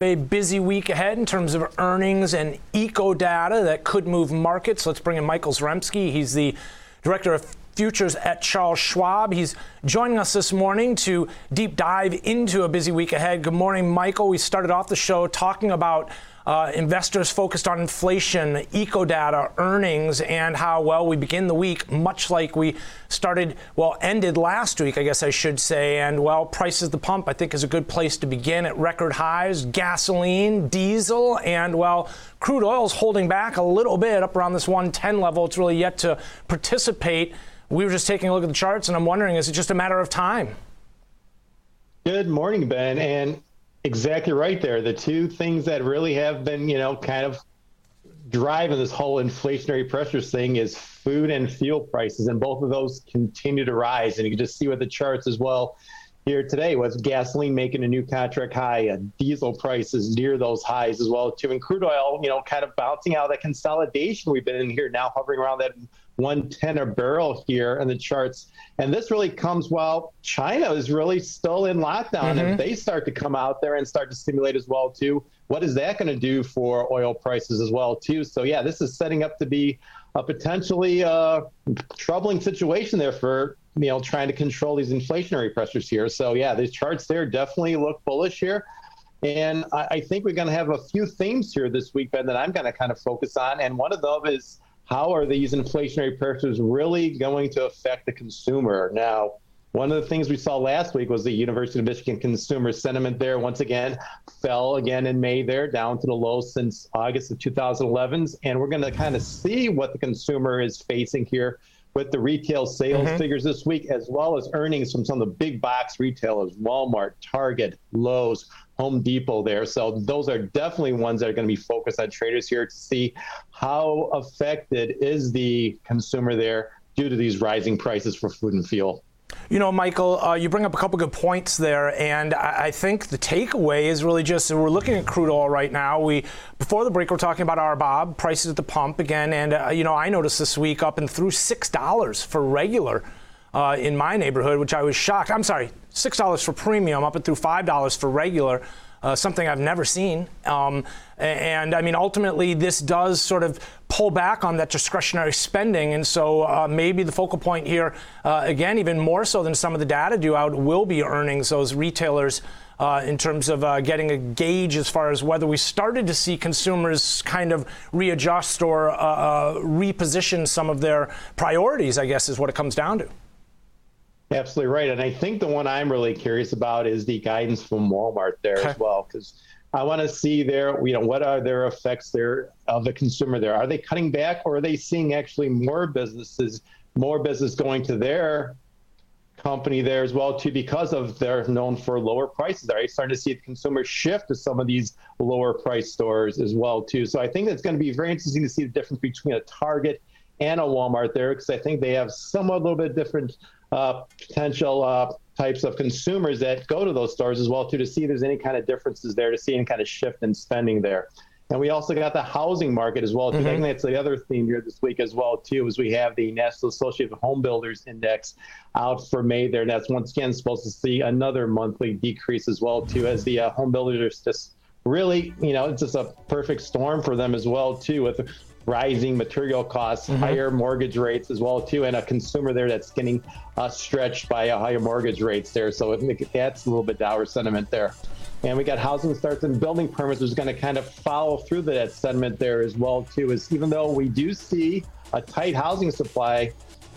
A busy week ahead in terms of earnings and eco data that could move markets. Let's bring in Michael Zaremski. He's the director of futures at Charles Schwab. He's joining us this morning to deep dive into a busy week ahead. Good morning, Michael. We started off the show talking about uh, investors focused on inflation, eco data, earnings, and how well we begin the week, much like we started, well, ended last week, I guess I should say. And well, prices the pump, I think, is a good place to begin at record highs. Gasoline, diesel, and well, crude oil is holding back a little bit up around this 110 level. It's really yet to participate. We were just taking a look at the charts, and I'm wondering, is it just a matter of time? Good morning, Ben. And exactly right there. The two things that really have been, you know, kind of driving this whole inflationary pressures thing is food and fuel prices, and both of those continue to rise. And you can just see with the charts as well here today with gasoline making a new contract high, uh, diesel prices near those highs as well too, and crude oil, you know, kind of bouncing out of that consolidation we've been in here now, hovering around that 110 a barrel here in the charts. And this really comes while China is really still in lockdown. Mm-hmm. If they start to come out there and start to stimulate as well too, what is that going to do for oil prices as well too? So yeah, this is setting up to be a potentially uh, troubling situation there for you know trying to control these inflationary pressures here. So yeah, these charts there definitely look bullish here. And I, I think we're going to have a few themes here this week, Ben, that I'm going to kind of focus on. And one of them is how are these inflationary pressures really going to affect the consumer? Now, one of the things we saw last week was the University of Michigan consumer sentiment there once again fell again in May there down to the low since August of 2011. And we're going to kind of see what the consumer is facing here with the retail sales mm-hmm. figures this week, as well as earnings from some of the big box retailers, Walmart, Target, Lowe's, Home Depot there. So those are definitely ones that are going to be focused on traders here to see how affected is the consumer there due to these rising prices for food and fuel. You know, Michael, uh, you bring up a couple good points there, and I, I, think the takeaway is really just we're looking at crude oil right now. We before the break we're talking about our Bob prices at the pump again, and uh, you know I noticed this week up and through six dollars for regular uh, in my neighborhood, which I was shocked. I'm sorry, six dollars for premium, up and through five dollars for regular uh, something I've never seen. Um, and I mean, ultimately, this does sort of pull back on that discretionary spending. And so uh, maybe the focal point here, uh, again, even more so than some of the data do out, will be earnings, those retailers. Uh, in terms of uh, getting a gauge as far as whether we started to see consumers kind of readjust or uh, reposition some of their priorities, I guess is what it comes down to. Absolutely right. And I think the one I'm really curious about is the guidance from Walmart there as well, because I want to see there, you know, what are their effects there of the consumer there? Are they cutting back or are they seeing actually more businesses, more business going to their company there as well too because of they're known for lower prices. Are you starting to see the consumer shift to some of these lower price stores as well too? So I think it's going to be very interesting to see the difference between a Target and a Walmart there because I think they have somewhat a little bit different uh, potential uh, types of consumers that go to those stores as well too to see if there's any kind of differences there to see any kind of shift in spending there and we also got the housing market as well too. Mm-hmm. I think that's the other theme here this week as well too is we have the national association of home builders index out for may there and that's once again supposed to see another monthly decrease as well too as the uh, home builders just really you know it's just a perfect storm for them as well too with rising material costs, mm-hmm. higher mortgage rates as well too, and a consumer there that's getting uh, stretched by a higher mortgage rates there. So that's a little bit dour sentiment there. And we got housing starts and building permits, is going to kind of follow through that sentiment there as well too. Is even though we do see a tight housing supply,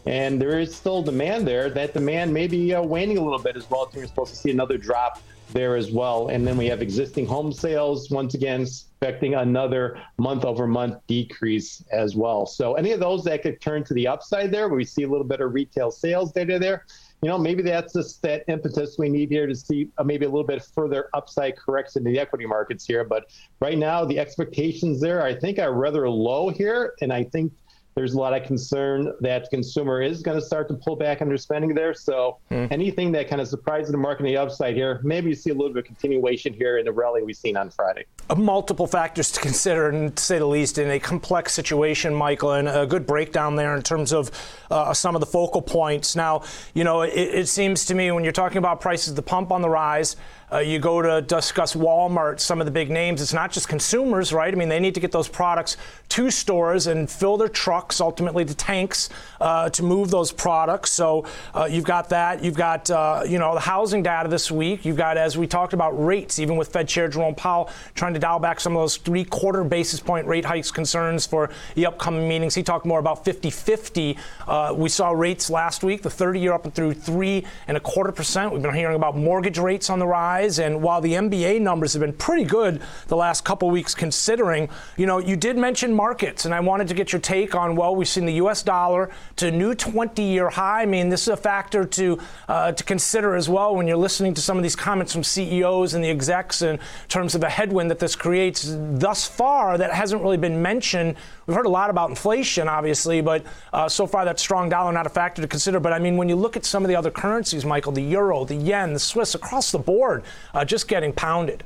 and there is still demand there, that demand may be uh, waning a little bit as well. Too. We're supposed to see another drop there as well. And then we have existing home sales, once again, expecting another month over month decrease as well. So any of those that could turn to the upside there, where we see a little bit of retail sales data there, you know, maybe that's just that impetus we need here to see uh, maybe a little bit further upside correction in the equity markets here. But right now, the expectations there, I think, are rather low here. And I think there's a lot of concern that consumer is going to start to pull back on their spending there. So hmm. anything that kind of surprises the market on the upside here, maybe you see a little bit of continuation here in the rally we've seen on Friday. Uh, multiple factors to consider, and to say the least, in a complex situation, Michael, and a good breakdown there in terms of uh, some of the focal points. Now, you know, it, it, seems to me when you're talking about prices, the pump on the rise, Uh, you go to discuss Walmart, some of the big names. It's not just consumers, right? I mean, they need to get those products to stores and fill their trucks, ultimately to tanks, uh, to move those products. So uh, you've got that. You've got uh, you know the housing data this week. You've got, as we talked about, rates. Even with Fed Chair Jerome Powell trying to dial back some of those three-quarter basis point rate hikes concerns for the upcoming meetings. He talked more about 50-50. Uh, we saw rates last week, the 30-year up and through three and a quarter percent. We've been hearing about mortgage rates on the rise, and while the MBA numbers have been pretty good the last couple weeks, considering, you know, you did mention markets, and I wanted to get your take on. Well, we've seen the U.S. dollar to a new 20-year high. I mean, this is a factor to uh, to consider as well when you're listening to some of these comments from CEOs and the execs in terms of the headwind that this creates. Thus far, that hasn't really been mentioned. We've heard a lot about inflation, obviously, but uh, so far that strong dollar not a factor to consider. But I mean, when you look at some of the other currencies, Michael, the euro, the yen, the Swiss, across the board, uh, just getting pounded.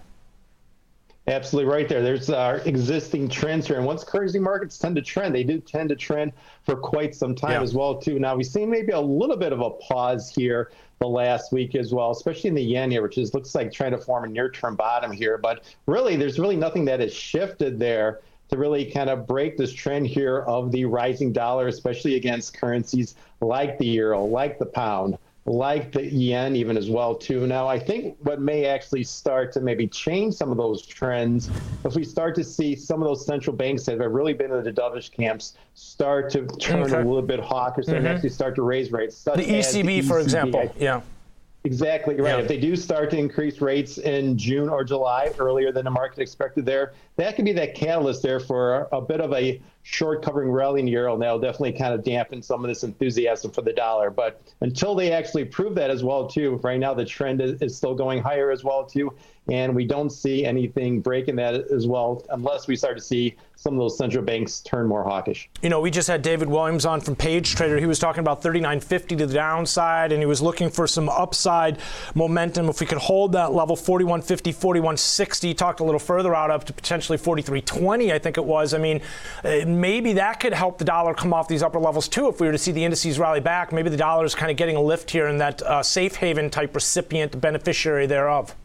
Absolutely right there. There's our existing trends here, and once currency markets tend to trend, they do tend to trend for quite some time yeah. as well too. Now we've seen maybe a little bit of a pause here the last week as well, especially in the yen here, which is looks like trying to form a near-term bottom here. But really, there's really nothing that has shifted there to really kind of break this trend here of the rising dollar, especially against currencies like the euro, like the pound like the yen even as well too. Now I think what may actually start to maybe change some of those trends if we start to see some of those central banks that have really been in the dovish camps start to turn okay. a little bit hawkish mm-hmm. and actually start to raise rates. The ECB, the ECB, for example, yeah. Exactly right. Yeah. If they do start to increase rates in June or July earlier than the market expected there, that could be that catalyst there for a bit of a short covering rally in the euro. And that'll definitely kind of dampen some of this enthusiasm for the dollar. But until they actually prove that as well, too, right now the trend is, is still going higher as well, too. And we don't see anything breaking that as well unless we start to see some of those central banks turn more hawkish. You know, we just had David Williams on from Page Trader. He was talking about 39.50 to the downside, and he was looking for some upside momentum. If we could hold that level, 41.50, 41.60, talked a little further out up to potentially 43.20, I think it was. I mean, uh, maybe that could help the dollar come off these upper levels too. If we were to see the indices rally back, maybe the dollar is kind of getting a lift here in that uh, safe haven type recipient beneficiary thereof.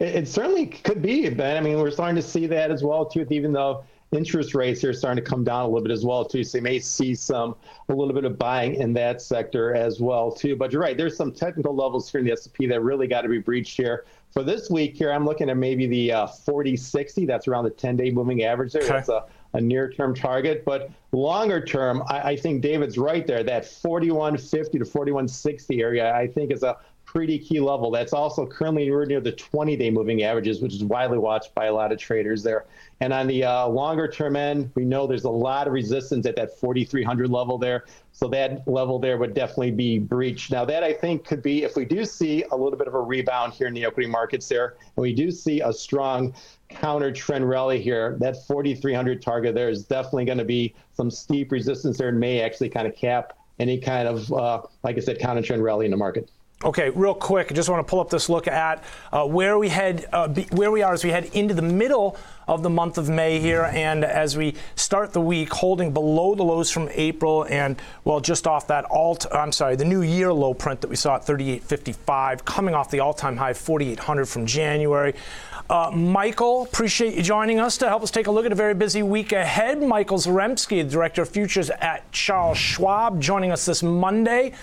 It, it, certainly could be, Ben. I mean, we're starting to see that as well too. Even though interest rates are starting to come down a little bit as well too, so you may see some a little bit of buying in that sector as well too. But you're right. There's some technical levels here in the S&P that really got to be breached here. For this week here, I'm looking at maybe the uh, 40-60. That's around the 10-day moving average there. Okay. That's a a near-term target. But longer term, I, I, think David's right there. That 4150 to 4160 area, I think, is a pretty key level. That's also currently near the 20-day moving averages, which is widely watched by a lot of traders there. And on the uh, longer term end, we know there's a lot of resistance at that 4,300 level there. So that level there would definitely be breached. Now that I think could be, if we do see a little bit of a rebound here in the equity markets there, and we do see a strong counter trend rally here, that 4,300 target there is definitely going to be some steep resistance there and may actually kind of cap any kind of, uh, like I said, counter trend rally in the market. Okay, real quick, I just want to pull up this look at uh, where we head, uh, be, where we are as we head into the middle of the month of May here, and as we start the week, holding below the lows from April, and well, just off that alt, I'm sorry, the new year low print that we saw at 38.55, coming off the all-time high 4,800 from January. Uh, Michael, appreciate you joining us to help us take a look at a very busy week ahead. Michael Zaremski, Director of Futures at Charles Schwab, joining us this Monday.